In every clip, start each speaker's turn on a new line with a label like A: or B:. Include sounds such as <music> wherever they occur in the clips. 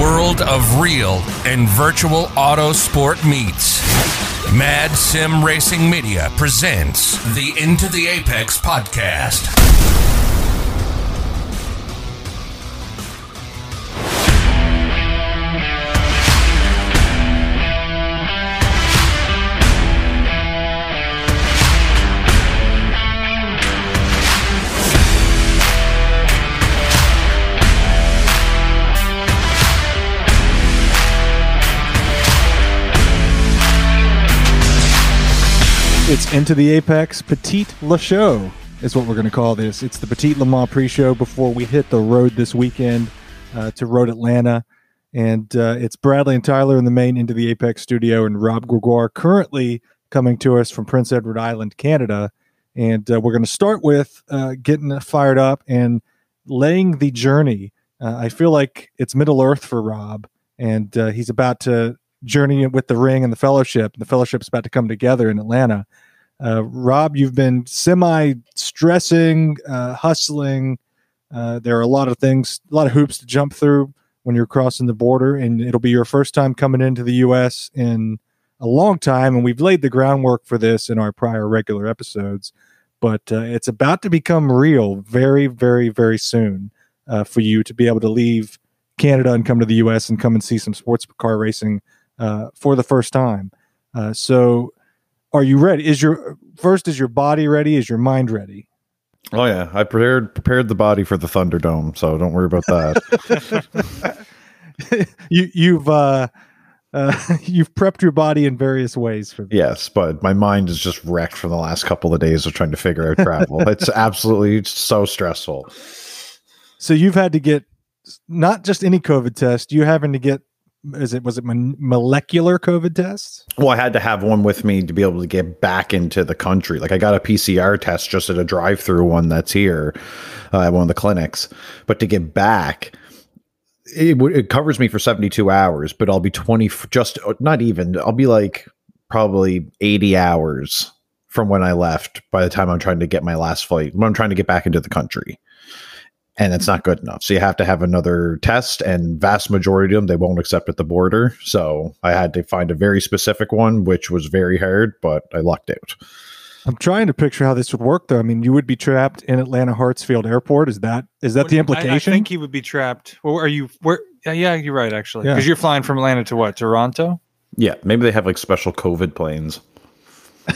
A: world of real and virtual auto sport meets. Mad Sim Racing Media presents the Into the Apex podcast.
B: It's Into the Apex Petite Le Show is what we're going to call this. It's the Petit Le Mans pre-show before we hit the road this weekend uh, to Road Atlanta. And uh, it's Bradley and Tyler in the main Into the Apex studio and Rob Gregoire currently coming to us from Prince Edward Island, Canada. And uh, we're going to start with uh, getting fired up and laying the journey. Uh, I feel like it's Middle Earth for Rob, and uh, he's about to journey with the ring and the fellowship. The fellowship's about to come together in Atlanta. Uh, Rob, you've been semi stressing, uh, hustling. Uh, there are a lot of things, a lot of hoops to jump through when you're crossing the border, and it'll be your first time coming into the U.S. in a long time. And we've laid the groundwork for this in our prior regular episodes, but uh, it's about to become real very, very, very soon uh, for you to be able to leave Canada and come to the U.S. and come and see some sports car racing uh, for the first time. So, are you ready? Is your first is your body ready? Is your mind ready?
C: Oh yeah, I prepared prepared the body for the Thunderdome, so don't worry about that. <laughs> <laughs>
B: you you've uh, uh, <laughs> you've prepped your body in various ways for this.
C: yes, but my mind is just wrecked from the last couple of days of trying to figure out travel. it's absolutely so stressful.
B: So you've had to get not just any COVID test. You're having to get is it was it molecular COVID tests?
C: Well, I had to have one with me to be able to get back into the country. Like I got a PCR test just at a drive-through one that's here uh, at one of the clinics, but to get back. It, w- it covers me for 72 hours, but I'll be 20, f- just uh, not even, I'll be like probably 80 hours from when I left by the time I'm trying to get my last flight, when I'm trying to get back into the country. And it's not good enough. So you have to have another test, and vast majority of them they won't accept at the border. So I had to find a very specific one, which was very hard, but I lucked out.
B: I'm trying to picture how this would work, though. I mean, you would be trapped in Atlanta Hartsfield Airport. Is that is that
D: What-
B: the implication?
D: I, think he would be trapped. Well, are you? Where? Yeah, yeah, you're right. Actually,
B: Yeah.
D: because you're flying from Atlanta to what? Toronto.
C: Yeah, maybe they have like special COVID planes.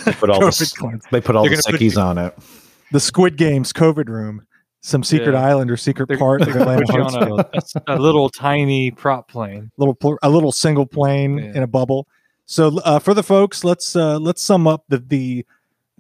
C: They put all the, <laughs> they put all
D: They're
C: the
D: gonna put
C: sickies on it.
B: the Squid Games COVID room, some secret
D: Yeah.
B: island or secret
D: They're,
B: part of
D: they're gonna
B: Atlanta
D: on
B: Hartsfield.
D: a, a little tiny prop plane.
B: little a little single plane
D: Yeah.
B: in a bubble. So uh, for the folks, let's uh, let's sum up the the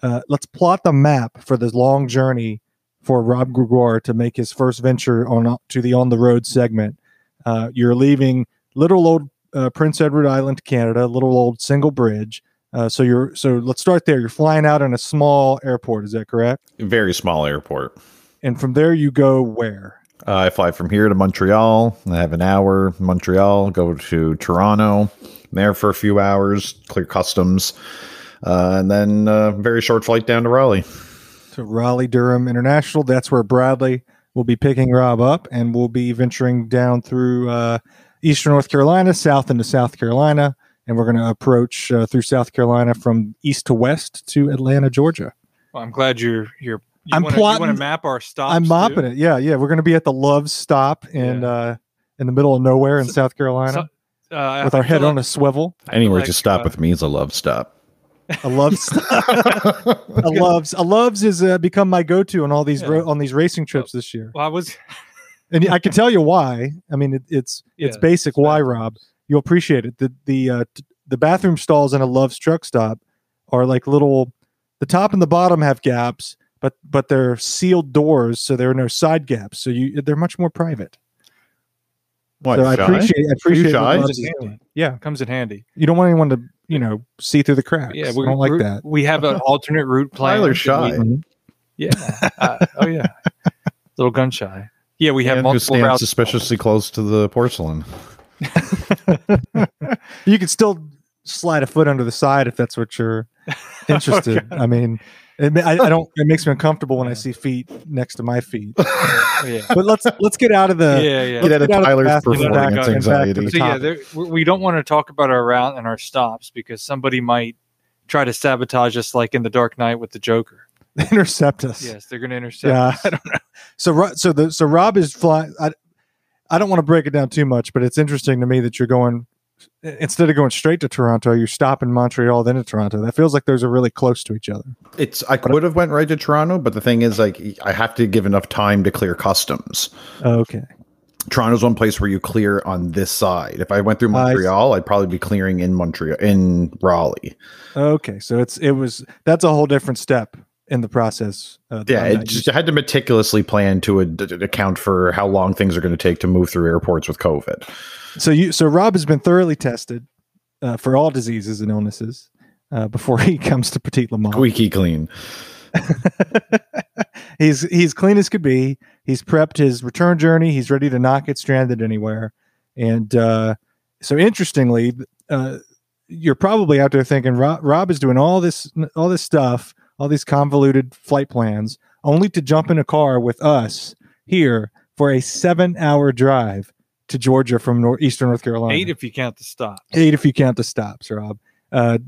B: uh, let's plot the map for this long journey for Rob Gregoire to make his first venture on to the on the road segment. Uh, you're leaving little old uh, Prince Edward Island, Canada, little old single bridge. Uh, so you're so let's start there. You're flying out in a small airport. Is that correct?
C: Very small airport.
B: And from there you go where?
C: Uh, I fly from here to Montreal. I have an hour. Montreal, go to Toronto. There for a few hours, clear customs, uh, and then uh, very short flight down to Raleigh.
B: to Raleigh Durham International. That's where Bradley will be picking Rob up, and we'll be venturing down through uh, eastern North Carolina, south into South Carolina, and we're going to approach uh, through South Carolina from east to west to Atlanta, Georgia.
D: Well, I'm glad you're you're. You
B: I'm
D: wanna,
B: plotting-
D: You want to map our stops?
B: I'm mopping
D: too?
B: it. Yeah, yeah. We're going to be at the Love Stop in
D: Yeah.
B: uh, in the middle of nowhere in
D: So-
B: South Carolina
D: So, uh,
B: with
D: I
B: our head
D: feel
B: on a swivel.
C: Anywhere
D: like,
C: to stop
D: uh,
C: with me is a love stop.
B: A Loves, <laughs> a Loves, a Loves is uh, become my go-to on all these
D: Yeah.
B: ro- on these racing trips this year.
D: Well, I was. <laughs>
B: and I can tell you why. I mean, it, it's it's basic.
D: it's
B: Why,
D: bad.
B: Rob? You'll appreciate it. The the uh, t- the bathroom stalls in a Love's truck stop are like little. The top and the bottom have gaps, but but they're sealed doors, so there are no side gaps. So you they're much more private.
C: What?
B: so I
C: shy?
B: appreciate I appreciate what
C: shy?
D: Comes
B: is
D: in
B: doing.
D: handy.
B: Yeah,
D: Comes in handy.
B: you don't want anyone to you know see through the cracks.
D: Yeah,
B: I
D: we
B: don't like
D: we-
B: that.
D: We have an <laughs> alternate route plan.
C: Tyler's shy.
B: Mhm.
D: Yeah. Uh, oh yeah. Little gun shy. Yeah, we have
C: And
D: multiple
C: stands
D: routes.
C: suspiciously close to the porcelain. <laughs>
B: you can still slide a foot under the side if that's what you're <laughs> interested.
D: Okay.
B: I mean, It, I, I don't. It makes me uncomfortable when I see feet next to my feet. <laughs>
D: yeah.
B: But let's let's get out of the.
D: yeah, yeah.
C: Get out of
B: Get out of
C: Tyler's
B: fast
D: back-
C: performance
D: back to
C: anxiety.
B: the
D: So yeah, there, we we don't want to talk about our route and our stops because somebody might try to sabotage us, like in the Dark Knight with the Joker. <laughs>
B: intercept us.
D: Yes, they're going to intercept.
B: Yeah,
D: us.
B: I don't know. So, so the so Rob is flying. I, I don't want to break it down too much, but it's interesting to me that you're going instead of going straight to Toronto, you stop in Montreal, then to Toronto. That feels like those are really close to each other.
C: It's I would have went right to Toronto, but the thing is, like, I have to give enough time to clear customs.
B: Okay.
C: Toronto's one place where you clear on this side. If I went through Montreal, I'd probably be clearing in Montreal in Raleigh.
B: Okay. So it's it was that's a whole different step in the process. Uh,
C: Yeah, it just had to meticulously plan to ad- ad- account for how long things are going to take to move through airports with COVID.
B: So you so Rob has been thoroughly tested uh, for all diseases and illnesses uh, before <laughs> he comes to Petit Le Mans.
C: Squeaky clean. <laughs>
B: he's he's clean as could be. He's prepped his return journey. He's ready to not get stranded anywhere. And uh, so, interestingly, uh, you're probably out there thinking Rob, Rob is doing all this all this stuff, all these convoluted flight plans, only to jump in a car with us here for a seven-hour drive to Georgia from nor- Eastern North Carolina.
D: Eight if you count the stops.
B: Eight if you count the stops, Rob. Uh,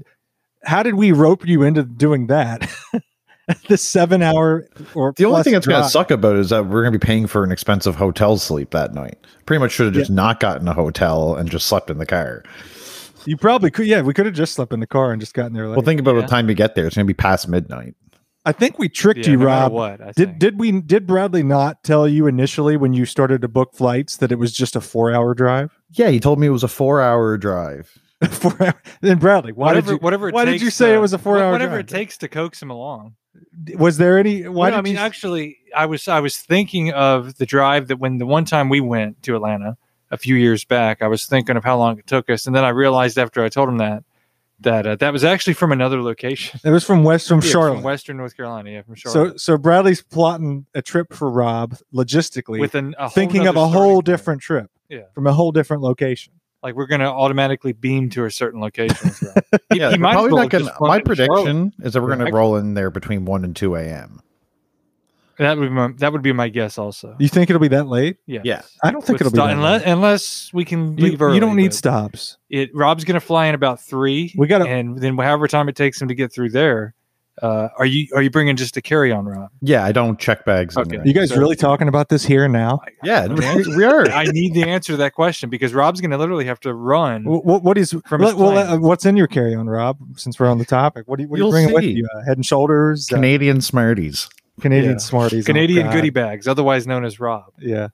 B: how did we rope you into doing that? <laughs> the seven hour or
C: The only thing that's going to suck about it is that we're going to be paying for an expensive hotel sleep that night. Pretty much should have just not gotten a hotel and just slept in the car.
B: You probably could. Yeah, we could have just slept in the car and just gotten there. Late.
C: Well, think about
D: Yeah.
C: the time you get there. It's going to be past midnight.
B: I think we tricked
D: Yeah,
B: you,
D: no
B: Rob.
D: What I
B: Did
D: think.
B: did we did Bradley not tell you initially when you started to book flights that it was just a four hour drive?
C: Yeah, he told me it was a four-hour drive. <laughs>
B: four hour. Then Bradley, why
D: whatever,
B: did you?
D: whatever it
B: why did you say
D: to-
B: it was a four hour
D: Whatever
B: drive?
D: it takes to coax him along.
B: Was there any? Why
D: Well,
B: did
D: I mean,
B: you,
D: actually, I was I was thinking of the drive that when the one time we went to Atlanta a few years back, I was thinking of how long it took us, and then I realized after I told him that that uh, that was actually from another location,
B: it was from West from
D: Yeah,
B: Charlotte.
D: from Western North Carolina, yeah, from Charlotte.
B: so so Bradley's plotting a trip for Rob logistically,
D: with an, a whole
B: thinking of a whole
D: point.
B: different trip.
D: Yeah.
B: from a whole different location.
D: like we're going to automatically beam to a certain location. as. <laughs> He-
C: Yeah,
D: he might
C: probably
D: well
C: not gonna, my prediction is that we're going to roll in there between 1 and 2 a.m.
D: That would be my, that would be my guess also.
B: You think it'll be that late?
D: Yeah.
C: Yeah.
B: I don't think
D: With
B: it'll be
D: stop-
B: that
D: unless,
B: late.
D: unless we can
B: You,
D: leave early.
B: you don't need
D: but
B: stops.
D: It Rob's going to fly in about three.
B: We gotta-
D: and then however time it takes him to get through there. Uh, are you are you bringing just a carry on, Rob?
C: Yeah, I don't check bags. in
D: Okay.
B: You guys
D: So-
B: really talking about this here and now?
C: Yeah, we, <laughs> we are.
D: I need the answer to that question because Rob's going to literally have to run.
B: What, what is
D: From his
B: well,
D: plane.
B: uh, what's in your carry on, Rob? Since we're on the topic, what do you, what are you
C: You'll
B: bringing with
C: see.
B: you? Uh, head and Shoulders, uh,
C: Canadian Smarties.
B: Canadian
D: Yeah.
B: Smarties,
D: Canadian
B: God.
D: goodie bags, otherwise known as Rob.
B: Yeah.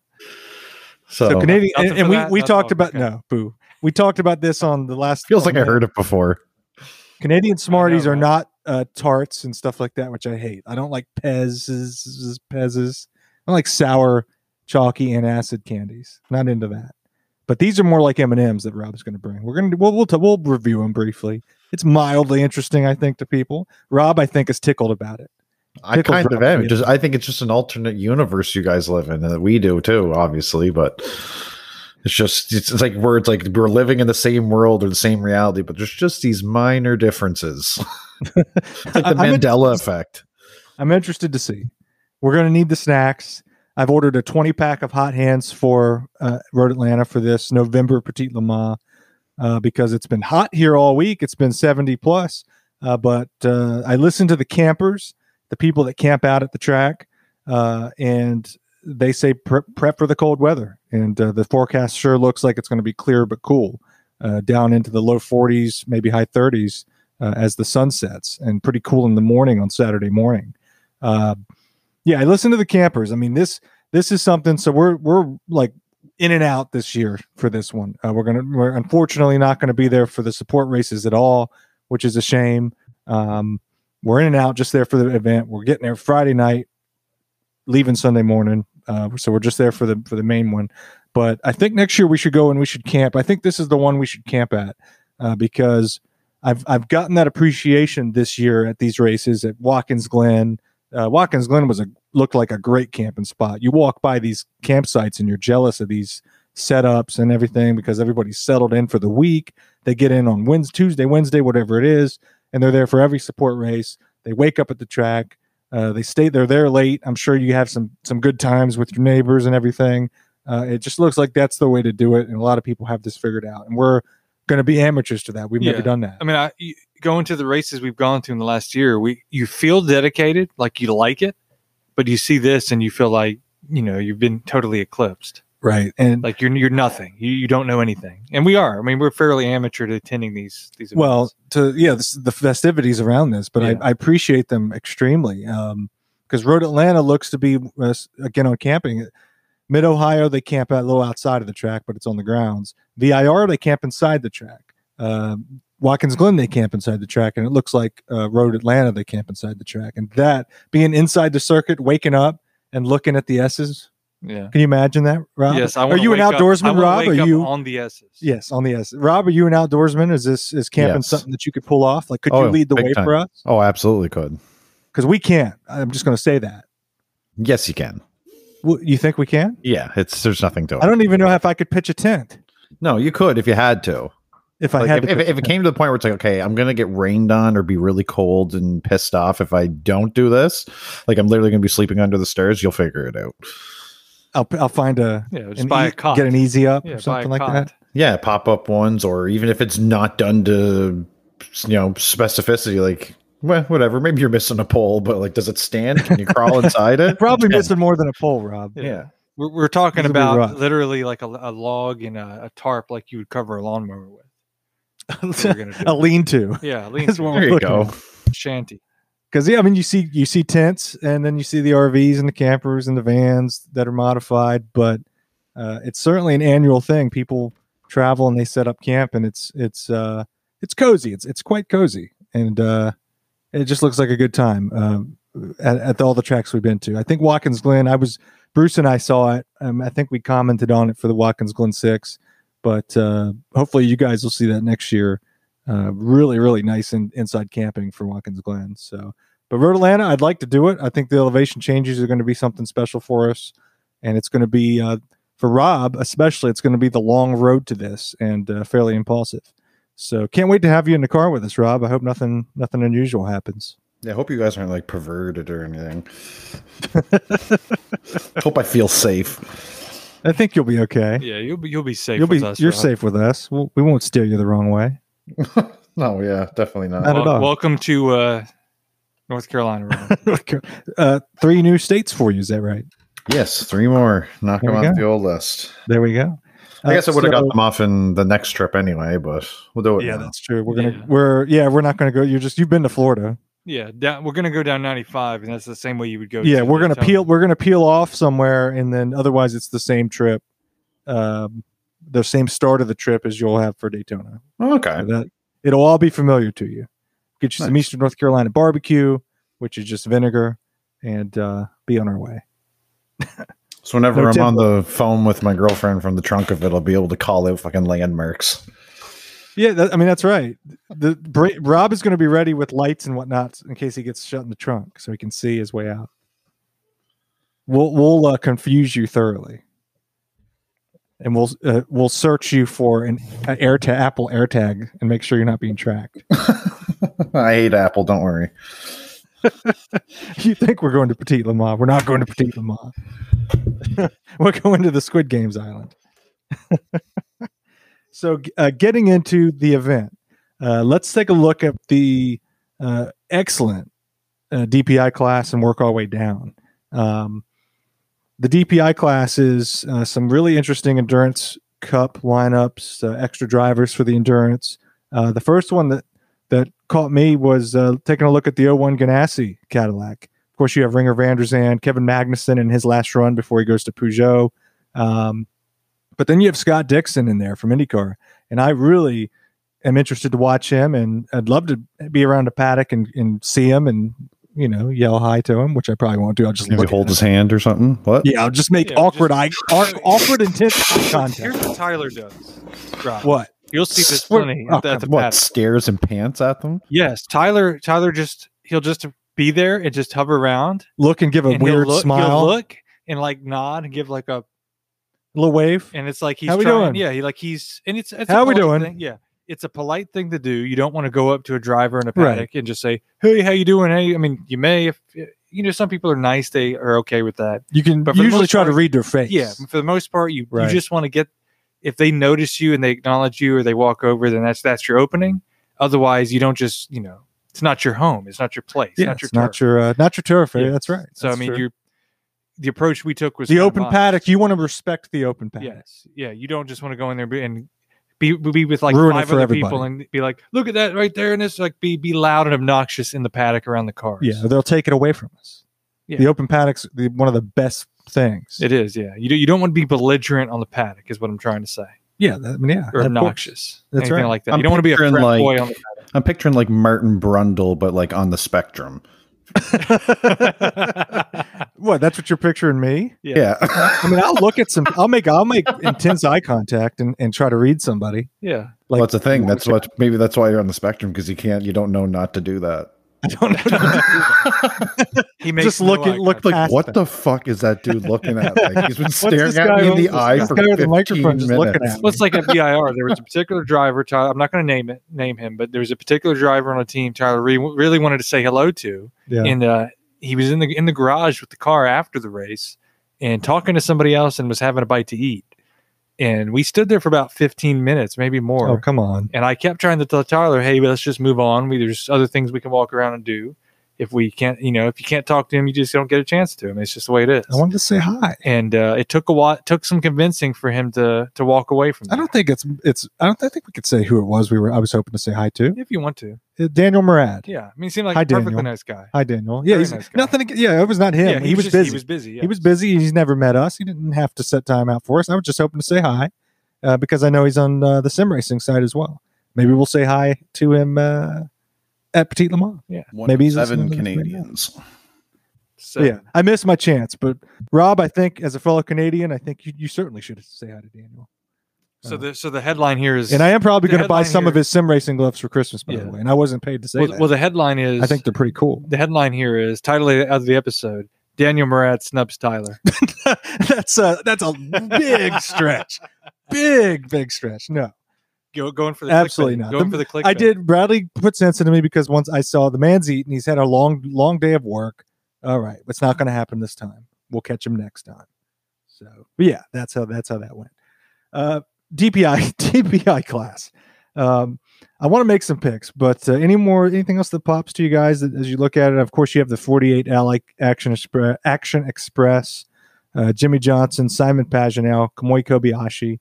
C: So,
B: So Canadian, and, and we
D: that?
B: we
D: Nothing?
B: talked about
D: Okay.
B: no boo. We talked about this on the last.
C: feels like I heard it before.
B: Canadian Smarties are
D: right?
B: not uh, tarts and stuff like that, which I hate. I don't like Pez's, Pez's. I don't like sour, chalky, and acid candies. Not into that. But these are more like M and M's that Rob's going to bring. We're going to we'll we'll, t- we'll review them briefly. It's mildly interesting, I think, to people. Rob, I think, is tickled about it.
C: I kind of am. Just I think it's just an alternate universe you guys live in, and that we do too, obviously. But it's just it's, it's like we're it's like we're living in the same world or the same reality, but there's just these minor differences. <laughs> it's like the <laughs>
B: I'm
C: Mandela effect.
B: I'm interested to see. We're going to need the snacks. I've ordered a 20 pack of hot hands for uh, Road Atlanta for this November Petit Le Mans uh, because it's been hot here all week. It's been 70 plus. Uh, but uh, I listened to the campers, the people that camp out at the track, uh, and they say prep, prep for the cold weather. And uh, the forecast sure looks like it's going to be clear but cool, uh, down into the low 40s, maybe high 30s uh, as the sun sets, and pretty cool in the morning on Saturday morning. Uh, yeah, I listen to the campers. I mean this this is something. So we're we're like in and out this year for this one. Uh, we're gonna we're unfortunately not going to be there for the support races at all, which is a shame. Um, we're in and out just there for the event. We're getting there Friday night, leaving Sunday morning. Uh, so we're just there for the for the main one. But I think next year we should go and we should camp. I think this is the one we should camp at uh, because I've I've gotten that appreciation this year at these races at Watkins Glen. Uh, Watkins Glen was a looked like a great camping spot. You walk by these campsites and you're jealous of these setups and everything because everybody's settled in for the week. They get in on Wednesday, Tuesday, Wednesday, whatever it is, and they're there for every support race. They wake up at the track. Uh, they stay. They're there late. I'm sure you have some some good times with your neighbors and everything. Uh, it just looks like that's the way to do it, and a lot of people have this figured out. And we're going to be amateurs to that. We've never done that.
D: I mean, I going to the races we've gone to in the last year, we you feel dedicated, like you like it, but you see this and you feel like you know you've been totally eclipsed,
B: right. And
D: like you're you're nothing. You you don't know anything, and we are. I mean, we're fairly amateur to attending these these.
B: well to yeah this, the festivities around this but
D: Yeah.
B: I, I appreciate them extremely um because road atlanta looks to be uh, again on camping mid ohio they camp out a little outside of the track but it's on the grounds the vir they camp inside the track um watkins glen they camp inside the track and it looks like uh, road atlanta they camp inside the track and that being inside the circuit waking up and looking at the s's
D: yeah.
B: can you imagine that rob
D: Yes, I
B: are
D: wanna
B: you an
D: wake up- I
B: outdoorsman
D: wanna
B: rob
D: wake
B: are
D: up
B: you
D: on the S's?
B: Yes, on the S. Rob, are you an outdoorsman? Is this is camping
C: Yes.
B: something that you could pull off? Like, could
C: Oh,
B: you lead the way
C: time.
B: for us?
C: Oh, absolutely could.
B: Because we can't. I'm just going to say that.
C: Yes, you can.
B: Well, you think we can?
C: Yeah, it's there's nothing to it.
B: I don't even know if I could pitch a tent
C: no, you could if you had to.
B: if I
C: Like,
B: had
C: if,
B: to.
C: if, if it came to the point where it's like, okay, I'm gonna get rained on or be really cold and pissed off if I don't do this, like I'm literally gonna be sleeping under the stairs. You'll figure it out.
B: I'll I'll find a
D: Yeah, just
B: an
D: buy
B: e-
D: a cot.
B: get an easy up
D: yeah,
B: or something like
D: cot.
B: that.
C: Yeah, pop up ones, or even if it's not done to, you know, specificity, like well, whatever. Maybe you're missing a pole, but like, does it stand? Can you crawl <laughs> inside it?
B: Probably
C: Yeah.
B: missing more than a pole, Rob.
D: Yeah.
C: Yeah.
D: We're, we're talking about literally like a, a log and a, a tarp, like you would cover a lawnmower with. That's what we're gonna <laughs> do.
B: a lean-to.
D: Yeah, lean
B: That's what
C: There you go.
D: shanty.
B: Because yeah, I mean, you see you see tents, and then you see the RVs and the campers and the vans that are modified. But uh, it's certainly an annual thing. People travel and they set up camp, and it's it's uh, it's cozy. It's it's quite cozy, and uh, it just looks like a good time um, at, at all the tracks we've been to. I think Watkins Glen. I was Bruce and I saw it. Um, I think we commented on it for the Watkins Glen Six, but uh, hopefully you guys will see that next year. Uh, really, really nice in, inside camping for Watkins Glen. So, but Road Atlanta, I'd like to do it. I think the elevation changes are going to be something special for us, and it's going to be uh, for Rob especially. It's going to be the long road to this and uh, fairly impulsive. So, can't wait to have you in the car with us, Rob. I hope nothing nothing unusual happens.
C: Yeah, I hope you guys aren't like perverted or anything. <laughs> hope I feel safe.
B: I think you'll be okay.
D: Yeah, you'll be you'll be safe.
B: you'll be
D: with us,
B: you're
D: Rob.
B: safe with us. We'll, we won't steer you the wrong way. <laughs>
C: No, yeah, definitely not.
B: Not at all.
D: Welcome to uh, North Carolina. Rob. <laughs>
B: uh, three new states for you. Is that right?
C: Yes, three more. Knock
B: There
C: them off
B: go.
C: the old list.
B: There we go.
C: I guess I
B: Uh,
C: would have
B: so-
C: got them off in the next trip anyway, but we'll do it.
B: Yeah,
C: now.
B: that's true. We're gonna
D: Yeah.
B: we're yeah we're not gonna go. You're just you've been to Florida.
D: yeah, down, we're gonna go down 95, and that's the same way you would go.
B: yeah
D: to
B: we're gonna peel we're gonna peel off somewhere and then otherwise it's the same trip um the same start of the trip as you'll have for daytona.
C: Okay.
B: So that it'll all be familiar to you. Get you some eastern north carolina barbecue which is just vinegar and uh be on our way. <laughs>
C: So whenever
B: No
C: I'm on the phone with my girlfriend from the trunk of it, I'll be able to call out fucking landmarks.
B: yeah that, i mean that's right. The Bra- rob is going to be ready with lights and whatnot in case he gets shut in the trunk so he can see his way out. We'll we'll uh, confuse you thoroughly and we'll uh, we'll search you for an, an AirTag, Apple AirTag, and make sure you're not being tracked. <laughs>
C: I hate Apple. Don't worry. <laughs>
B: you think we're going to Petit Le Mans? We're not going to Petit Le Mans. <laughs> we're going to the Squid Games Island. so, uh, getting into the event, uh, let's take a look at the uh, excellent uh, DPI class and work our way down. Um, the DPI class is uh, some really interesting endurance cup lineups, uh, extra drivers for the endurance. Uh, the first one that that caught me was uh, taking a look at the 01 Ganassi Cadillac. Of course, you have Renger van der Zande, Kevin Magnussen in his last run before he goes to Peugeot. Um, but then you have Scott Dixon in there from IndyCar. And I really am interested to watch him. And I'd love to be around a paddock and, and see him and, you know, yell hi to him, which I probably won't do. I'll just
C: Maybe
B: look
C: hold
B: at
C: his
B: him.
C: hand or something. What?
B: Yeah, I'll just make
D: Yeah,
B: awkward
D: just-
B: eye, <laughs> aw- awkward intense eye contact.
D: Here's what Tyler does. Rob.
B: What?
D: You'll see this
B: What-
D: plenty
B: oh,
D: at, at the
C: what?
D: paddock.
C: Stares and pants at them?
D: Yes, Tyler. Tyler just he'll just be there and just hover around.
B: Look and give a
D: and he'll
B: weird
D: look,
B: smile,
D: He'll look and like nod and give like a
B: little wave.
D: and it's like he's
B: How we
D: trying.
B: doing?
D: Yeah, he like he's and it's it's a
B: How we
D: polite
B: doing?
D: thing. Yeah, it's a polite thing to do. You don't want to go up to a driver in a
B: Right.
D: paddock and just say, "Hey, how you doing?" Hey, I mean, you may if you know some people are nice, they are okay with that.
B: You can
D: But
B: usually try to read their face.
D: Yeah, for the most part, you
B: Right.
D: you just want to get if they notice you and they acknowledge you or they walk over, then that's that's your opening. Otherwise, you don't just you know it's not your home, it's not your place,
B: yeah,
D: not your
B: it's not your uh, not your turf. eh?
D: Yeah.
B: That's right.
D: So I mean, you the approach we took was
B: the open
D: modest.
B: paddock. You want to respect the open paddock.
D: Yes, yeah, you don't just want to go in there and be- and be, be with like
B: Ruin
D: five
B: for
D: other people and be like, look at that right there, and it's like be be loud and obnoxious in the paddock around the cars.
B: Yeah, they'll take it away from us.
D: Yeah.
B: The open paddock's the, one of the best things.
D: it is. Yeah, you do, you don't want to be belligerent on the paddock, is what I'm trying to say,
B: yeah, that, I mean, yeah,
D: or obnoxious,
B: That's right.
D: like that.
C: I'm
D: you don't want to be a frat
C: like-
D: boy on the
C: I'm picturing like Martin Brundle, but like on the spectrum. <laughs>
B: what? That's what you're picturing me?
D: Yeah.
C: Yeah.
B: I mean, I'll look at some. I'll make. I'll make intense eye contact and, and try to read somebody.
D: yeah.
B: Like
C: well, that's the thing. That's what maybe that's why you're on the spectrum because you can't. You don't know not to do that. <laughs>
B: I don't know.
D: He makes
B: Just
D: no
B: look
D: eye
B: at look
D: contact.
C: Like, what
B: that.
C: the fuck is that dude looking at? Like, he's been <laughs> staring at me in the eye
B: guy
C: for
B: with the
C: 15
B: microphone just looking
C: minutes.
B: at me.
D: Well, it's like <laughs> at VIR. There was a particular driver. Tyler, I'm not going to name it, name him, but there was a particular driver on a team. Tyler re- really wanted to say hello to,
B: Yeah.
D: and uh, he was in the in the garage with the car after the race and talking to somebody else and was having a bite to eat. And we stood there for about 15 minutes, maybe more.
B: oh, come on.
D: And I kept trying to tell Tyler, "Hey, let's just move on. We, there's other things we can walk around and do. If we can't, you know, if you can't talk to him, you just don't get a chance to him. It's just the way it is."
B: I wanted to say hi.
D: and uh, it took a while. It took some convincing for him to to walk away from.
B: I don't think it's it's. I don't. I think we could say who it was. We were. I was hoping to say hi to
D: if you want to.
B: Uh, Daniel Morad.
D: Yeah, I mean, he seemed like
B: Hi,
D: a perfectly
B: Daniel.
D: nice guy.
B: Hi, Daniel. Yeah,
D: Very
B: he's
D: nice guy.
B: nothing. ag- Yeah, it was not him.
D: Yeah,
B: he, was
D: just-
B: busy.
D: He was busy.
B: He was busy. He's never met us. He didn't have to set time out for us. I was just hoping to say hi uh, because I know he's on uh, the sim racing side as well. Maybe we'll say hi to him uh, at Petit Le Mans.
C: One
B: Maybe
C: of
B: he's
C: seven
B: listening right.
C: Canadians.
D: So,
B: yeah, I missed my chance. But Rob, I think as a fellow Canadian, I think you, you certainly should say hi to Daniel.
D: So the so the headline here is,
B: And I am probably going to buy
D: headline
B: some of his sim racing gloves for Christmas, by
D: Yeah.
B: the way. And I wasn't paid to say
D: well,
B: that.
D: well, the headline is.
B: I think they're pretty cool.
D: the headline here is title of the episode: Daniel Morad snubs Tyler. <laughs>
B: that's a that's a big stretch, <laughs> big big stretch. No,
D: Go going for the
B: Absolutely
D: clickbait.
B: not.
D: Going
B: The-
D: for the click.
B: I did. Bradley put sense into me because once I saw the man's eating, he's had a long, long day of work. All right, it's not going to happen this time. We'll catch him next time. So, but yeah, that's how that's how that went. Uh, DPI <laughs> DPI class. Um, I want to make some picks, but uh, any more anything else that pops to you guys that, as you look at it? Of course, you have the 48 Ally Action Express, Action Express, uh, Jimmie Johnson, Simon Pagenaud, Kamui Kobayashi.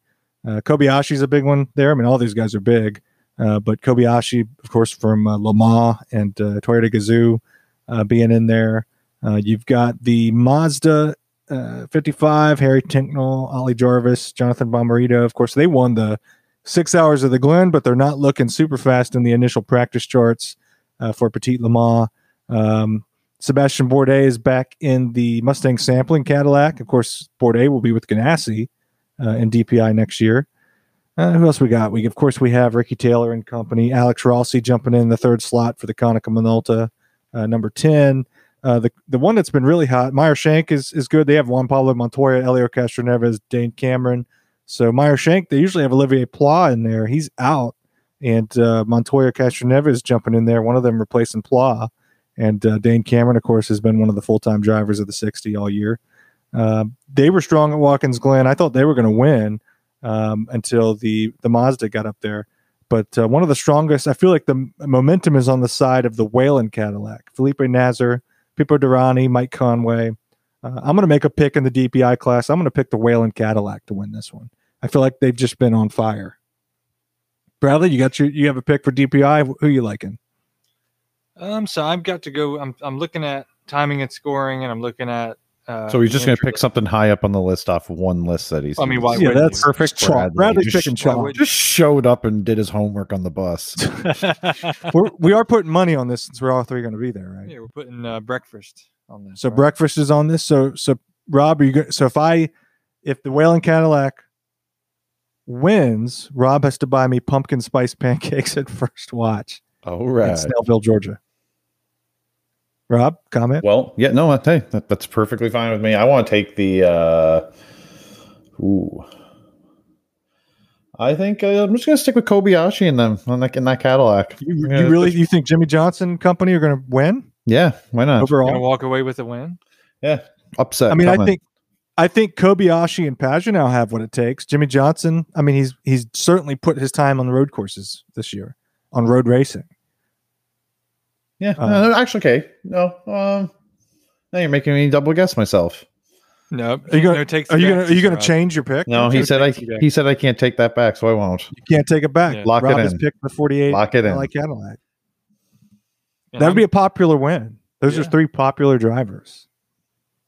B: Uh, Kobayashi's a big one there. I mean, all these guys are big. Uh, but Kobayashi, of course, from uh, Mans and uh, Toyota Gazoo uh, being in there. Uh, you've got the Mazda uh, 55, Harry Tincknell, Ollie Jarvis, Jonathan Bomarito. Of course, they won the six hours of the Glen, but they're not looking super fast in the initial practice charts for Petit Le Mans. Um, Sebastian Bourdais is back in the Mustang sampling Cadillac. Of course, Bourdais will be with Ganassi uh, in DPI next year. Uh, who else we got? We of course we have Ricky Taylor and company. Alex Rossi jumping in the third slot for the Konica Minolta, uh, number ten. Uh, the the one that's been really hot, Meyer Shank is is good. They have Juan Pablo Montoya, Elio Castroneves, Dane Cameron. So Meyer Shank, they usually have Olivier Pla in there. He's out, and uh, Montoya Castroneves jumping in there. One of them replacing Pla, and uh, Dane Cameron, of course, has been one of the full time drivers of the 60 all year. Uh, they were strong at Watkins Glen. I thought they were going to win um, until the the Mazda got up there. But uh, one of the strongest, I feel like the momentum is on the side of the Whelen Cadillac. Felipe Nasr, Pipo Derani, Mike Conway. Uh, I'm going to make a pick in the DPI class. I'm going to pick the Whelen Cadillac to win this one. I feel like they've just been on fire. Bradley, you got your you have a pick for DPI. Who you liking?
D: Um, so I've got to go. I'm I'm looking at timing and scoring, and I'm looking at. Uh,
C: So he's just going to
D: entry-
C: pick something high up on the list off one list that he's.
D: I mean, why
B: yeah, that's
C: perfect.
B: Chalk.
C: Bradley. Just-
B: picking
D: why
B: chalk.
C: Just showed up and did his homework on the bus. <laughs> <laughs>
B: We're, we are putting money on this since we're all three going to be there, right?
D: yeah, we're putting uh, breakfast on this.
B: So
D: right?
B: breakfast is on this. So so Rob, are you go- so if I if the Whelen Cadillac wins, Rob has to buy me pumpkin spice <laughs> pancakes at First Watch
C: All
B: in. Snellville, Georgia. Rob, comment.
C: Well, yeah, no, hey, that, that's perfectly fine with me. I want to take the. uh Ooh. I think uh, I'm just gonna stick with Kobayashi in them on that in that Cadillac.
B: You,
C: Yeah,
B: really you think Jimmie Johnson Company are going to win
C: Yeah, why not?
D: Gonna
B: overall?
D: walk away with a win.
C: Yeah, upset.
B: I mean, I think I think Kobayashi and Pagenaud have what it takes. Jimmie Johnson, I mean, he's he's certainly put his time on the road courses this year on road racing.
C: Yeah,
B: uh,
C: no, actually, okay. No, um, now you're making me double guess myself.
D: No,
B: Are you gonna
D: no takes
B: are you gonna are you gonna
D: change?
B: change your pick?
C: No, he
D: Joe
C: said I.
D: takes you back.
C: He said I can't take that back, so I won't.
B: You can't take it back.
D: Yeah.
C: Lock it
B: Rob has
C: in.
B: picked the 48
C: Lock it in.
B: like Cadillac. That would be a popular win. Those are three popular drivers.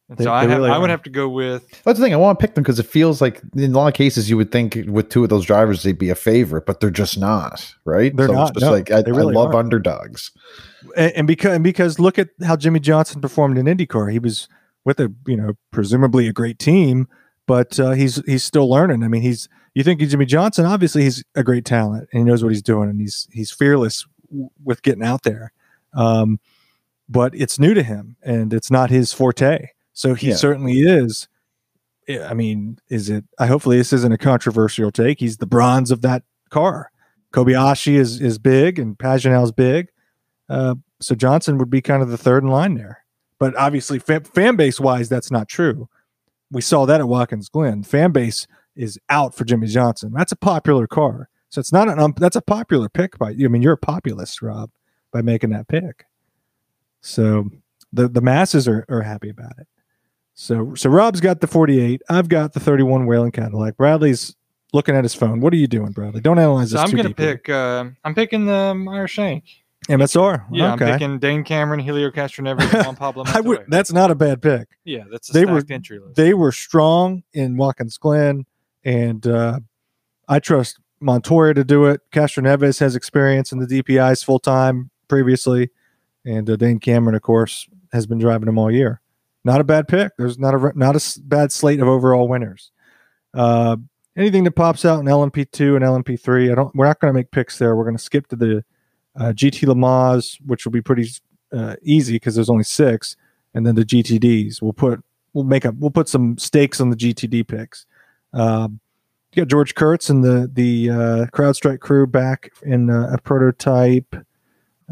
D: and
B: they-
D: so I, have,
B: really
D: I would have to go with
C: That's the thing. I want to pick them because it feels like in a lot of cases you would think with two of those drivers they'd be a favorite, but they're just not. Right?
B: They're
C: so
B: not,
C: It's just
B: no,
C: like I,
B: they really
C: I love
B: aren't.
C: underdogs.
B: And, and because and because look at how Jimmie Johnson performed in IndyCar. He was with a you know presumably a great team, but uh, he's he's still learning. I mean, he's you think Jimmie Johnson? Obviously, he's a great talent and he knows what he's doing, and he's he's fearless w- with getting out there. Um, but it's new to him, and it's not his forte. So he
C: Yeah.
B: certainly is. I mean, is it? I hopefully this isn't a controversial take. He's the bronze of that car. Kobayashi is is big, and Pagenaud's big. Uh, so Johnson would be kind of the third in line there. But obviously, fan, fan base wise, that's not true. We saw that at Watkins Glen. Fan base is out for Jimmie Johnson. That's a popular car. So it's not an um, that's a popular pick by you. I mean, you're a populist, Rob, by making that pick. So the the masses are, are happy about it. So so Rob's got the 48. I've got the 31 Whelen Cadillac. Bradley's looking at his phone. What are you doing, Bradley? Don't analyze
D: so
B: this
D: I'm gonna
B: deeply.
D: pick uh, I'm picking the Meyer Shank.
B: MSR.
D: Yeah,
B: okay.
D: I'm picking Dane Cameron, Helio Castroneves, <laughs> Juan Pablo.
B: I would. That's not a bad pick.
D: yeah, that's a
B: they were-
D: entry list.
B: They were strong in Watkins Glen, and uh, I trust Montoya to do it. Castroneves has experience in the DPIs full time previously, and uh, Dane Cameron, of course, has been driving them all year. Not a bad pick. There's not a not a bad slate of overall winners. Uh, anything that pops out in LMP two and LMP three, I don't. We're not going to make picks there. We're going to skip to the uh, GT Le Mans, which will be pretty uh, easy because there's only six, and then the GTDs. We'll put we'll make up we'll put some stakes on the GTD picks. Um, you got George Kurtz and the the uh, CrowdStrike crew back in uh, a prototype.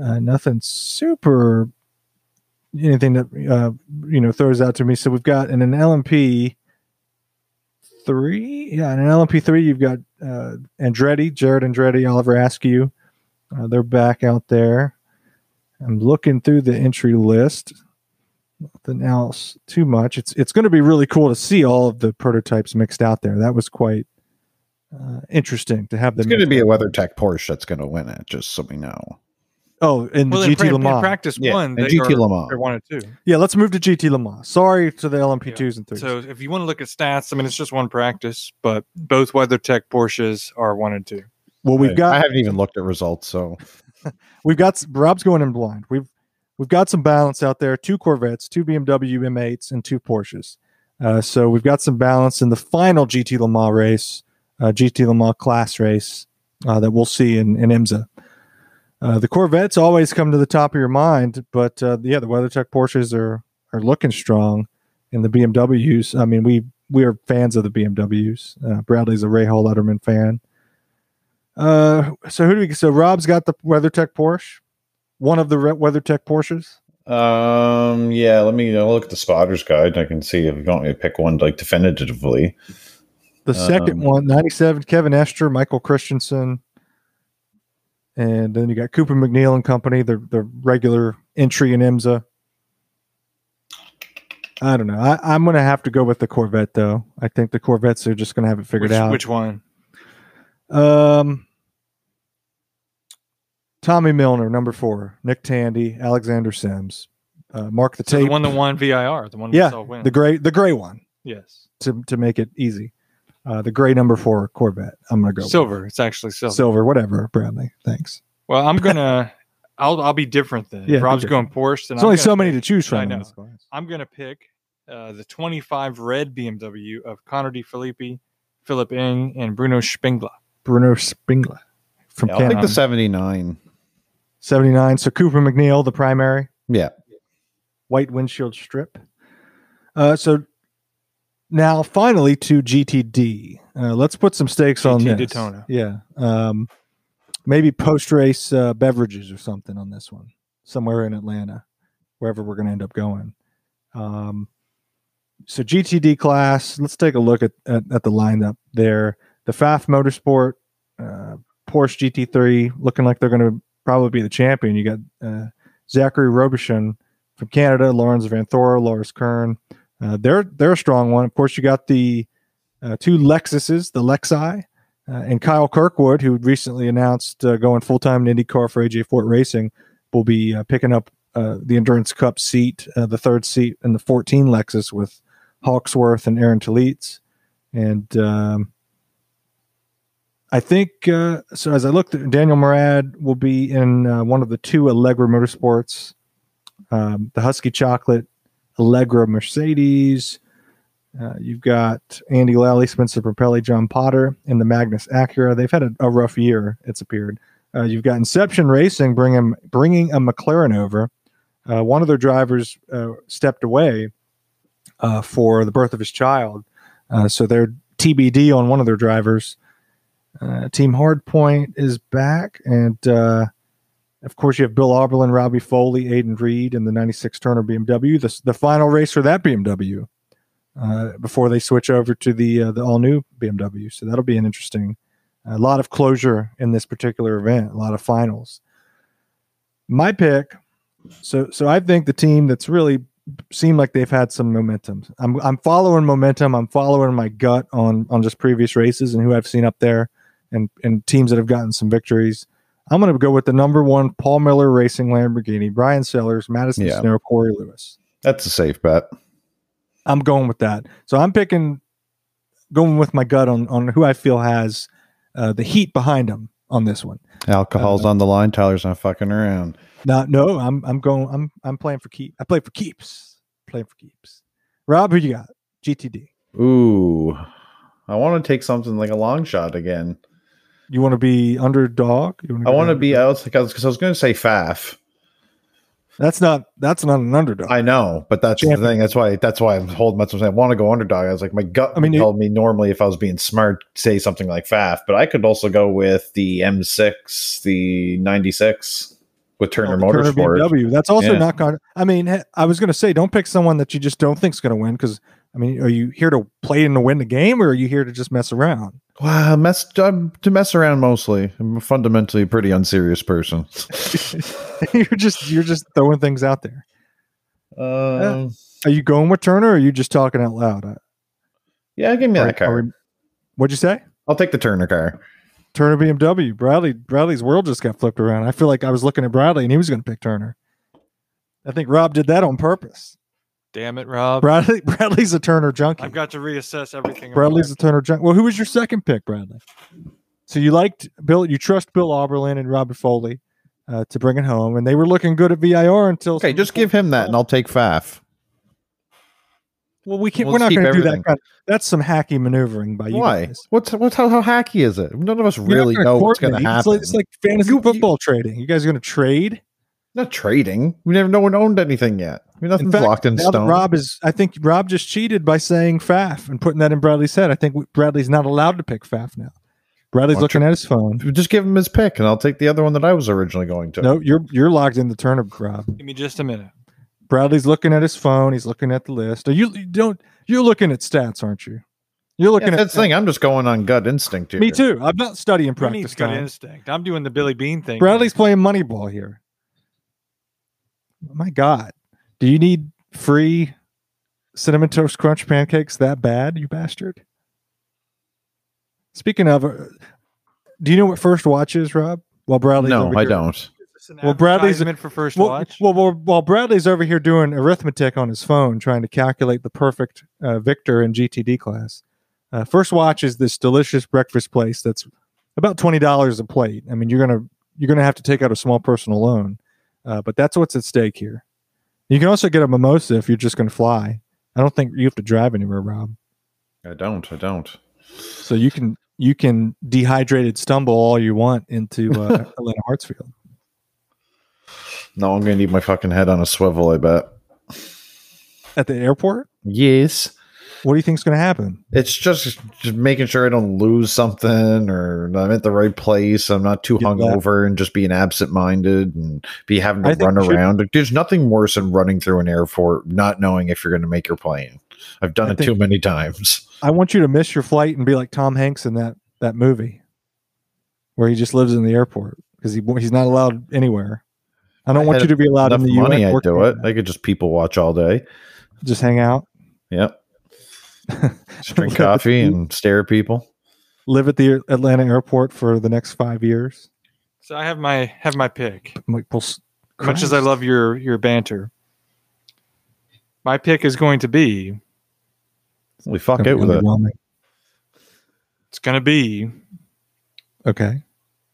B: Uh, nothing super anything that uh, you know throws out to me. So we've got in an LMP three, yeah, in an LMP three, you've got uh, Andretti, Jarett Andretti, Oliver Askew. Uh, they're back out there. I'm looking through the entry list nothing else too much. It's it's going to be really cool to see all of the prototypes mixed out there. That was quite uh, interesting to have them.
C: It's going to be a
B: out.
C: WeatherTech Porsche that's going to win it, just so we know.
B: Oh, in the
D: well, in,
B: GT
D: pra-
B: Le Mans.
D: practice
C: Yeah,
D: one,
C: and GT
D: are,
C: Le Mans.
D: they're one and two.
B: Yeah, let's move to GT Le Mans. Sorry to the LMP
D: Yeah.
B: twos and threes.
D: So if you want to look at stats, I mean, it's just one practice, but both WeatherTech Porsches are one and two.
B: Well, we've
C: I
B: got I
C: haven't even looked at results, so <laughs>
B: we've got Rob's going in blind. We've we've got some balance out there. Two Corvettes, two BMW M8s, and two Porsches. Uh, so we've got some balance in the final GT Le Mans race, uh, GT Le Mans class race uh, that we'll see in, in IMSA. Uh, the Corvettes always come to the top of your mind, but uh, yeah, the WeatherTech Porsches are are looking strong, and the BMWs. I mean, we we are fans of the BMWs. Uh, Bradley's a Rahal Letterman fan. Uh, so who do we? So Rob's got the WeatherTech Porsche, one of the Re- WeatherTech Porsches.
C: um, yeah. Let me I'll look at the spotters guide. I can see if you want me to pick one like definitively.
B: The second
C: Um,
B: one, 97, Kevin Estre, Michael Christensen. And then you got Cooper MacNeil and company, the, the regular entry in IMSA. I don't know. I, I'm going to have to go with the Corvette, though. I think the Corvettes are just going to have it figured
D: Which,
B: out.
D: which one?
B: Um, Tommy Milner, number four, Nick Tandy, Alexander Sims, uh, Mark the
D: So
B: tape,
D: the one that won VIR, the one we
B: Yeah,
D: saw win.
B: the gray, the gray one,
D: yes,
B: to to make it easy. Uh, the gray number four Corvette. I'm gonna go with.
D: silver. It's actually silver.
B: silver, whatever. Bradley, thanks.
D: Well, I'm gonna. <laughs> I'll I'll be different then.
B: Yeah,
D: Rob's going Porsche, then
B: There's
D: I'm
B: only so many to choose from.
D: I know. I'm gonna pick uh, the 25 red BMW of Connor Filippi, Philipp Eng, and Bruno Spengler.
B: Bruno Spengler from
C: Yeah, I'll take
B: Canada.
C: the seventy nine.
B: 79. So Cooper MacNeil, the primary.
C: Yeah.
B: white windshield strip. Uh, so now finally to GTD. Uh, let's put some stakes on
D: GT
B: this.
D: Daytona.
B: Yeah. Um, maybe post race uh, beverages or something on this one, somewhere in Atlanta, wherever we're going to end up going. Um, so GTD class. Let's take a look at at, at the lineup there. The Pfaff Motorsport, uh, Porsche GT3, looking like they're going to probably be the champion. You got uh, Zachary Robichon from Canada, Laurens Vanthoor, Loris Kern. Uh, they're they're a strong one. Of course, you got the uh, two Lexuses, the Lexi, uh, and Kyle Kirkwood, who recently announced uh, going full time in IndyCar for AJ Foyt Racing, will be picking up uh, the Endurance Cup seat, the third seat in the 14 Lexus with Hawksworth and Aaron Telitz. And um, I think uh, so. As I looked, Daniel Morad will be in uh, one of the two Alegra Motorsports, um, the Husky Chocolate Allegra Mercedes. Uh, you've got Andy Lally, Spencer Pumpelly, John Potter, and the Magnus Acura. They've had a, a rough year. It's appeared. Uh, you've got Inception Racing bringing bringing a McLaren over. Uh, one of their drivers uh, stepped away for the birth of his child, so they're TBD on one of their drivers. Uh, Team Hardpoint is back, and uh, of course you have Bill Auberlen, Robbie Foley, Aidan Read, and the '96 Turner BMW. The the final race for that BMW uh, before they switch over to the uh, the all new BMW. So that'll be an interesting. A lot of closure in this particular event. A lot of finals. My pick. So so I think the team that's really seemed like they've had some momentum. I'm I'm following momentum. I'm following my gut on on just previous races and who I've seen up there and and teams that have gotten some victories. I'm going to go with the number one Paul Miller Racing Lamborghini, Bryan Sellers, Madison
C: Yeah.
B: Snow, Corey Lewis.
C: That's a safe bet.
B: I'm going with that. So I'm picking, going with my gut on on who I feel has uh, the heat behind him on this one.
C: Alcohol's on the line. Tyler's not fucking around.
B: Not no, I'm I'm going. I'm I'm playing for keep. I play for keeps. Playing for keeps. Rob, who you got? GTD.
C: Ooh, I want to take something like a long shot again.
B: You want to be underdog? Wanna
C: I want to be. I was because I was going to say Pfaff.
B: That's not. That's not an underdog.
C: I know, but that's
B: Champion.
C: the thing. That's why. That's why I'm holding. myself. I want to go underdog. I was like, my gut
B: I mean,
C: told me normally if I was being smart, say something like Pfaff. But I could also go with the M6, the '96 with oh, Turner
B: Oh, the Turner
C: Motorsport.
B: BMW. That's also
C: Yeah.
B: not going. I mean, I was going to say, don't pick someone that you just don't think's going to win. Because I mean, are you here to play and to win the game, or are you here to just mess around?
C: Wow, mess I'm, to mess around mostly. I'm fundamentally a pretty unserious person. <laughs>
B: you're just you're just throwing things out there.
C: Um,
B: Are you going with Turner, or are you just talking out loud? Uh,
C: yeah, give me
B: are-
C: that car.
B: we- what'd you say?
C: I'll take the Turner car.
B: Turner BMW. Bradley Bradley's world just got flipped around. I feel like I was looking at Bradley and he was going to pick Turner. I think Rob did that on purpose.
D: Damn it, Rob.
B: Bradley <laughs> Bradley's a Turner junkie.
D: I've got to reassess everything.
B: Bradley's a Turner junkie. Well, who was your second pick, Bradley? So you liked Bill. You trust Bill Auberlen and Robert Foley uh, to bring it home, and they were looking good at VIR until.
C: Okay, just give him that, and I'll take Pfaff.
B: Well, we can't.
C: we'll
B: we're not going to do that. Kind that's some hacky maneuvering by you
C: Why?
B: guys.
C: What's what's how, how hacky is it? None of us
B: You're
C: really know what's going to
B: coordinate. It's
C: happen.
B: like, it's like fantasy
C: You- you-
B: football trading. You guys are going to trade.
C: Not trading. We never. No one owned anything yet. I mean, nothing's
B: fact,
C: locked in
B: now that
C: stone.
B: Rob is, I think Rob just cheated by saying Pfaff and putting that in Bradley's head. I think Bradley's not allowed to pick Pfaff now. Bradley's
C: Well,
B: looking at his phone.
C: Just give him his pick, and I'll take the other one that I was originally going to.
B: No, you're you're logged in the Turner, Rob.
D: Give me just a minute.
B: Bradley's looking at his phone. He's looking at the list. Are you, you don't you're looking at stats, aren't you? You're
C: Yeah,
B: looking at
C: that's the thing. I'm just going on gut instinct here.
B: Me too. I'm not studying
D: Who
B: practice
D: needs gut instinct? I'm doing the Billy Beane thing.
B: Bradley's playing Moneyball here. My God, do you need free cinnamon toast crunch pancakes that bad, you bastard? Speaking of, uh, do you know what First Watch is, Rob? While Bradley's
C: no, I
B: here-
C: don't.
D: Is this an
B: Well, Bradley's-
D: advertisement for first
B: Well,
D: watch.
B: well, well, while Bradley's over here doing arithmetic on his phone, trying to calculate the perfect uh, victor in GTD class, uh, First Watch is this delicious breakfast place that's about twenty dollars a plate. I mean, you're gonna you're gonna have to take out a small personal loan, uh, but that's what's at stake here. You can also get a mimosa if you're just gonna fly. I don't think you have to drive anywhere, Rob.
C: I don't. I don't.
B: So you can you can dehydrated stumble all you want into uh, <laughs> Atlanta Hartsfield.
C: No, I'm going to need my fucking head on a swivel. I bet.
B: At the airport?
C: Yes.
B: What do you think is going to happen?
C: It's just just making sure I don't lose something or I'm at the right place. I'm not too hungover and just being absent minded and be having to
B: think
C: run around. There's nothing worse than running through an airport not knowing if you're going to make your plane. I've done
B: I
C: it too many times.
B: I want you to miss your flight and be like Tom Hanks in that that movie, where he just lives in the airport because he he's not allowed anywhere. I don't
C: I
B: want you to be allowed in the
C: money,
B: UN.
C: I'd do it. I could just people watch all day.
B: Just hang out,
C: Yep. <laughs> Just drink coffee
B: the-
C: and stare at people.
B: live at the Atlanta airport for the next five years.
D: So I have my have my pick.
B: Like, well, s-
D: Much as I love your your banter, my pick is going to be
C: We fuck
B: Gonna
C: out
B: be
C: with it.
D: it's going to be
B: Okay,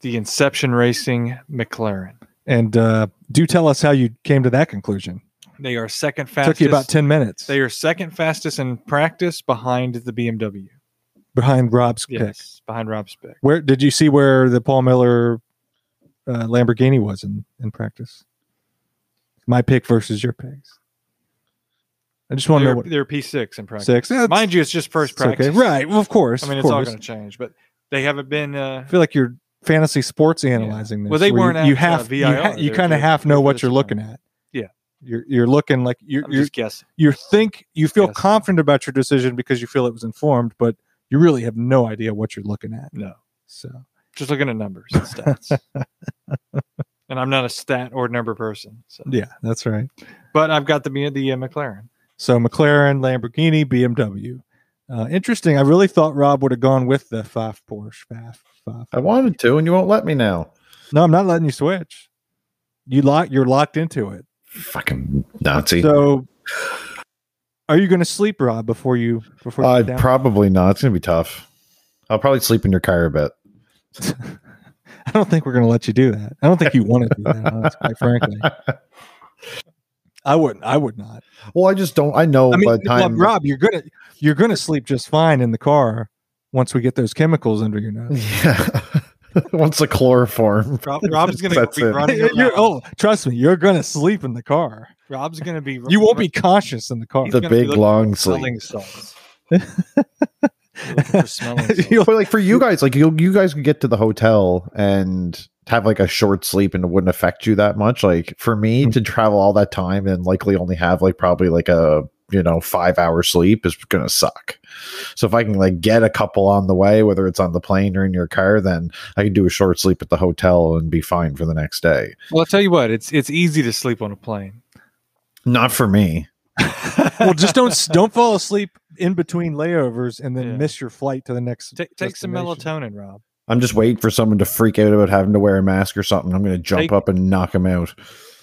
D: the Inception Racing McLaren.
B: and uh, do tell us how you came to that conclusion.
D: They are second fastest.
B: Took you about ten minutes
D: They are second fastest in practice behind the BMW.
B: behind Rob's pick.
D: Yes, behind Rob's pick.
B: Where did you see where the Paul Miller uh, Lamborghini was in in practice? My pick versus your picks. I just want to know what
D: they're P6 in practice.
B: six. Yeah,
D: Mind you, it's just first
B: it's okay.
D: practice.
B: right? Well, of course.
D: I mean, it's all going to change, but they haven't been. Uh,
B: I feel like you're fantasy sports analyzing this.
D: Well, they weren't
B: You, you
D: at, uh,
B: have you, ha- you kind of half know what you're
D: time.
B: looking at.
D: Yeah.
B: you're you're looking like you're
D: I'm
B: you're
D: just guessing.
B: you think you feel
D: Yes.
B: confident about your decision because you feel it was informed, but you really have no idea what you're looking at.
D: No,
B: So
D: just looking at numbers and stats. <laughs> and I'm not a stat or number person. So.
B: yeah, that's right.
D: But I've got the the uh, McLaren.
B: So McLaren, Lamborghini, BMW. Uh, interesting. I really thought Rob would have gone with the five Porsche. Five, five.
C: I wanted to, and you won't let me now.
B: No, I'm not letting you switch. You lock. You're locked into it.
C: Fucking Nazi.
B: So, are you going to sleep, Rob, before you before you
C: Uh, probably not. It's gonna be tough. I'll probably sleep in your car a bit. <laughs>
B: I don't think we're going to let you do that. I don't think you want to do that. honestly, quite <laughs> frankly, I wouldn't. I would not.
C: Well, I just don't. I know
B: I mean,
C: by time.
B: Rob, you're gonna you're gonna sleep just fine in the car once we get those chemicals under your nose. <laughs>
C: Yeah. <laughs> Once the chloroform.
D: Rob, Rob's <laughs> going to
C: That's
D: be
C: it.
D: running.
B: You're, oh, trust me, you're gonna sleep in the car.
D: Rob's going to be.
B: You won't be conscious in the car.
D: He's
C: The
D: gonna be
C: big
D: looking
C: long
D: for
C: sleep.
D: smelling salts. Looking for <laughs> smelling salts.
C: But like for you guys, like you you guys could get to the hotel and have like a short sleep and it wouldn't affect you that much. Like for me
B: Hmm.
C: to travel all that time and likely only have like probably like a you know five hour sleep is gonna suck. So if I can like get a couple on the way, whether it's on the plane or in your car, then I can do a short sleep at the hotel and be fine for the next day.
D: Well, I'll tell you what. It's it's easy to sleep on a plane.
C: Not for me. <laughs>
B: well, just don't don't fall asleep in between layovers and then
D: Yeah.
B: miss your flight to the next.
D: Take take some melatonin, Rob.
C: I'm just waiting for someone to freak out about having to wear a mask or something. I'm gonna jump
D: Take-
C: up and knock them out.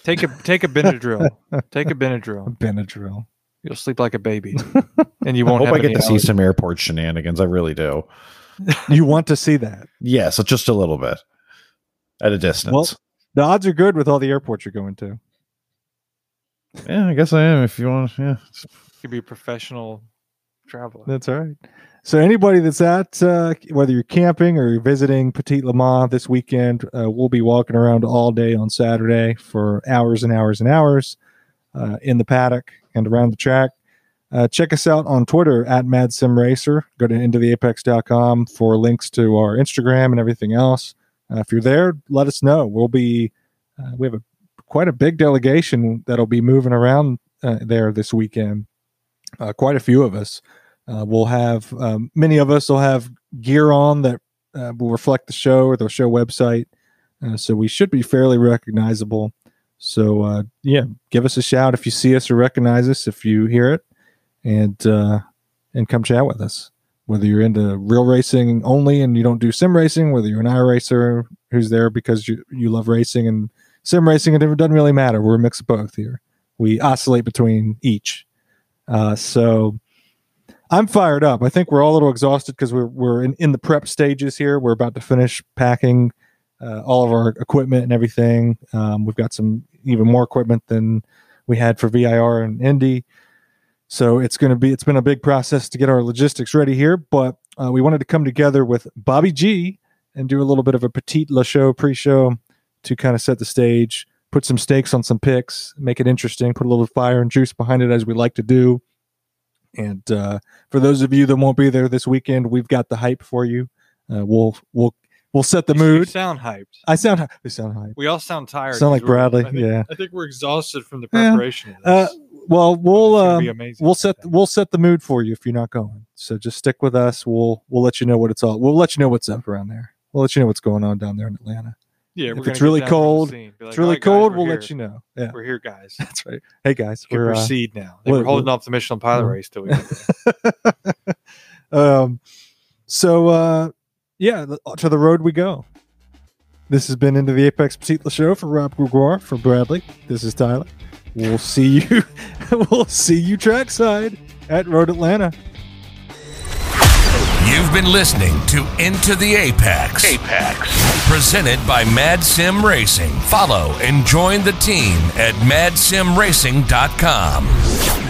D: Take a take a Benadryl. take a Benadryl. <laughs>
B: Benadryl.
D: You'll sleep like a baby, <laughs> and you won't
C: hope
D: have
C: I get
D: any
C: to see some airport shenanigans. I really do.
B: You want to see that?
C: Yes, just a little bit at a distance.
B: Well- The odds are good with all the airports you're going to.
C: yeah, I guess I am. If you want, yeah.
D: You could be a professional traveler.
B: That's all right. So anybody that's at uh, whether you're camping or you're visiting Petit Le Mans this weekend, uh, we'll be walking around all day on Saturday for hours and hours and hours uh, in the paddock and around the track. Uh, check us out on Twitter at Mad Sim Racer. Go to intotheapex.com for links to our Instagram and everything else. Uh, if you're there, let us know. We'll be uh, we have a quite a big delegation that'll be moving around uh, there this weekend. Uh, quite a few of us. Uh, we'll have um, many of us will have gear on that will reflect the show or the show website, so we should be fairly recognizable. So uh, yeah, give us a shout if you see us or recognize us if you hear it, and uh, and come chat with us. Whether you're into real racing only and you don't do sim racing, whether you're an iRacer who's there because you you love racing and sim racing, it doesn't really matter. We're a mix of both here. We oscillate between each. Uh, so I'm fired up. I think we're all a little exhausted because we're we're in, in the prep stages here. We're about to finish packing uh, all of our equipment and everything. Um, we've got some even more equipment than we had for VIR and Indy. So it's going to be it's been a big process to get our logistics ready here, but uh, we wanted to come together with Bobby G and do a little bit of a petite la show pre-show to kind of set the stage, put some stakes on some picks, make it interesting, put a little fire and juice behind it as we like to do And uh, for those of you that won't be there this weekend, we've got the hype for you. Uh, we'll we'll we'll set the
D: you
B: mood.
D: sound hyped.
B: I sound hy- I sound hype.
D: We all sound tired.
B: Sound like Bradley,
D: I think,
B: yeah.
D: I think we're exhausted from the
B: Yeah.
D: preparation. of
B: Uh, well, we'll um,
D: amazing.
B: we'll set we'll set the mood for you if you're not going. So just stick with us. We'll we'll let you know what it's all. We'll let you know what's up around there. We'll let you know what's going on down there in Atlanta.
D: yeah,
B: if it's really
D: down there on the
B: cold,
D: like,
B: it's really
D: "All right, guys,
B: cold.
D: we're
B: we'll
D: here.
B: let you know. Yeah,
D: We're here, guys. <laughs>
B: that's right. Hey guys, we're uh,
D: proceed now. They
B: what-
D: were holding off the Michelin pilot
B: what-
D: race till we get there. <laughs>
B: um, so uh, yeah, uh, to the road we go. This has been into the Apex Petit Show for Rob Gregoire for Bradley. This is Tyler. We'll see you. <laughs> we'll see you trackside at Road Atlanta.
A: You've been listening to Into the Apex. Apex. Presented by Mad Sim Racing. Follow and join the team at madsimracing.com.